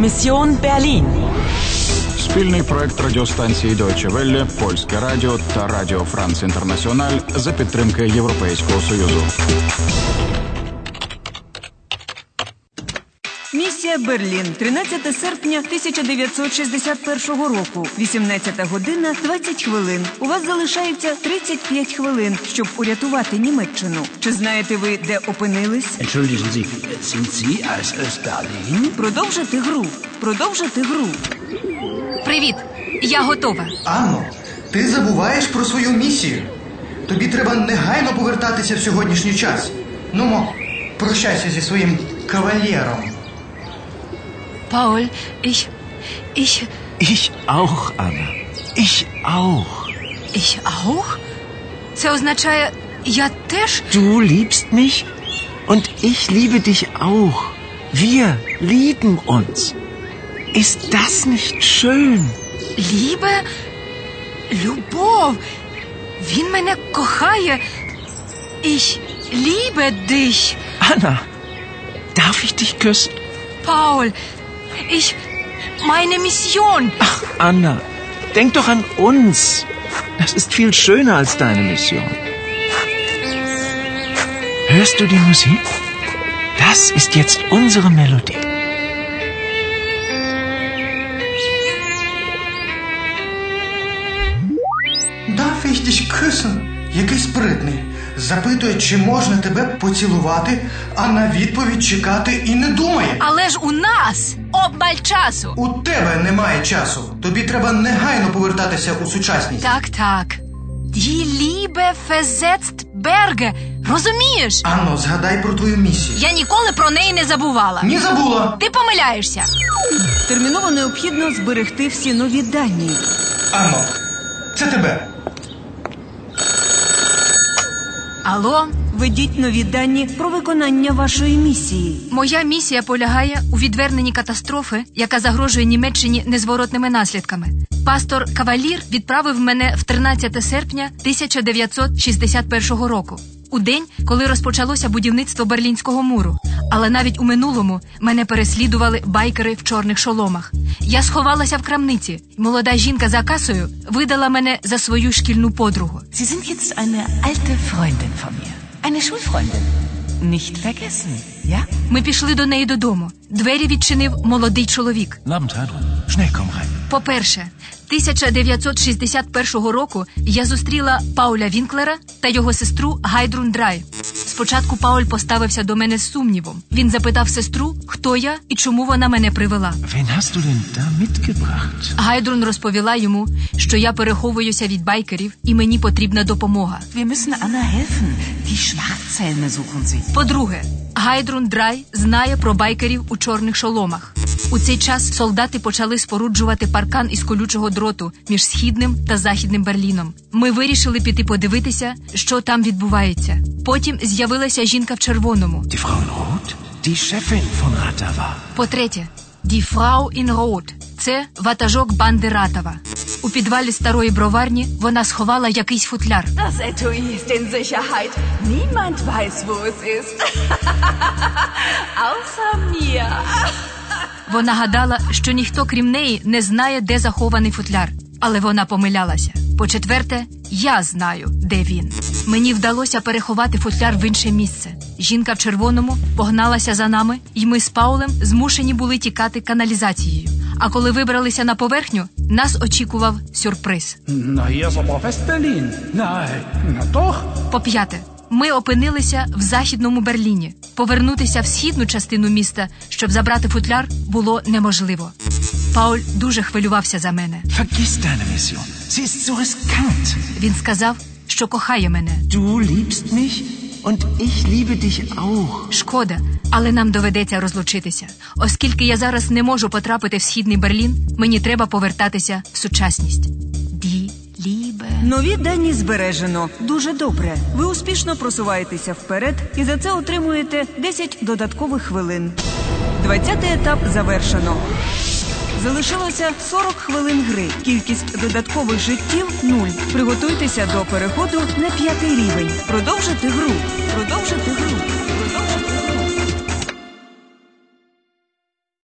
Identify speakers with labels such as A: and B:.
A: Mission Берлін.
B: Спільний проект радіостанції Deutsche Welle, Польське Радіо та Радіо Франц Інтернаціональ за підтримки Європейського Союзу.
C: Місія Берлін, 13 серпня 1961 року, 18 година 20 хвилин. У вас залишається 35 хвилин, щоб урятувати Німеччину. Чи знаєте ви, де опинились?
D: Entschuldigen Sie, sind Sie aus Öst-Berlin?
C: Продовжити гру. Продовжити гру.
E: Привіт, я готова.
F: Анно, ти забуваєш про свою місію. Тобі треба негайно повертатися в сьогоднішній час. Нумо, прощайся зі своїм кавалєром.
E: Пауль, ich, ich,
G: Ich auch, Anna. Ich auch.
E: ich auch? Це означає, я теж
G: Du liebst mich und ich liebe dich auch. Wir lieben uns. Ist das nicht schön?
E: Лібе? Любов. Він мене кохає. Ich liebe dich.
G: Anna, darf ich dich küssen?
E: Paul, ich. meine Mission.
G: Ach, Anna, denk doch an uns. Das ist viel schöner als deine Mission. Hörst du die Musik? Das ist jetzt unsere Melodie.
F: Darf ich dich küssen, Jekis Britney? Запитує, чи можна тебе поцілувати, а на відповідь чекати і не думає.
E: Але ж у нас обмаль часу.
F: У тебе немає часу. Тобі треба негайно повертатися у сучасність.
E: Так, так. Die Liebe versetzt Berge. Розумієш?
F: Анно, згадай про твою місію.
E: Я ніколи про неї не забувала.
F: Ні забула.
E: Ти помиляєшся.
C: Терміново необхідно зберегти всі нові дані.
F: Анно, це тебе.
E: Алло,
C: ведіть нові дані про виконання вашої місії.
E: моя місія полягає у відверненні катастрофи, яка загрожує Німеччині незворотними наслідками. Пастор Кавалір відправив мене в 13 серпня 1961 року. У день, коли розпочалося будівництво Берлінського муру. Але навіть у минулому мене переслідували байкери в чорних шоломах. Я сховалася в крамниці. Молода жінка за касою видала мене за свою шкільну подругу.
A: Sie sind jetzt eine alte Freundin von mir. Eine Schulfreundin. Nicht vergessen, ja?
E: Ми пішли до неї додому. Двері відчинив молодий чоловік.
G: Schnell, komm rein.
E: По-перше, 1961 року я зустріла Пауля Вінклера та його сестру Гайдрун Драй. Спочатку Пауль поставився до мене з сумнівом. Він запитав сестру, хто я і чому вона мене привела.
G: Wen hast du denn da mitgebracht?
E: Гайдрун розповіла йому, що я переховуюся від байкерів і мені потрібна допомога.
A: Wir müssen Anna helfen. Die Schwarzhelme suchen sie.
E: По-друге, Гайдрун Драй знає про байкерів у чорних шоломах. У цей час солдати почали споруджувати паркан із колючого дроту між східним та західним Берліном. Ми вирішили піти подивитися, що там відбувається. Потім з'явилася жінка в червоному.
G: Die Frau in Rot? Die Chefin von Ratava.
E: По-третє, Die Frau in Rot – це ватажок банди Ратова. У підвалі старої броварні вона сховала якийсь футляр.
H: Das Etui ist in Sicherheit. Niemand weiß, wo es ist. Außer mir.
E: Вона гадала, що ніхто крім неї не знає, де захований футляр. Але вона помилялася. По-четверте, я знаю, де він. Мені вдалося переховати футляр в інше місце. Жінка в червоному погналася за нами, і ми з Паулем змушені були тікати каналізацією. А коли вибралися на поверхню, нас очікував сюрприз.
D: Doch.
E: По-п'яте, ми опинилися в західному Берліні. Повернутися в східну частину міста, щоб забрати футляр, було неможливо. Пауль дуже хвилювався за мене. Він сказав, що кохає мене.
G: Du liebst mich und ich liebe dich auch.
E: Шкода, але нам доведеться розлучитися. Оскільки я зараз не можу потрапити в східний Берлін, мені треба повертатися в сучасність. Лібе.
C: Нові дані збережено. Дуже добре. Ви успішно просуваєтеся вперед і за це отримуєте 10 додаткових хвилин. 20-й етап завершено. Залишилося 40 хвилин гри. Кількість додаткових життів нуль. Приготуйтеся до переходу на п'ятий рівень. Продовжити гру. Продовжити гру. Продовжити.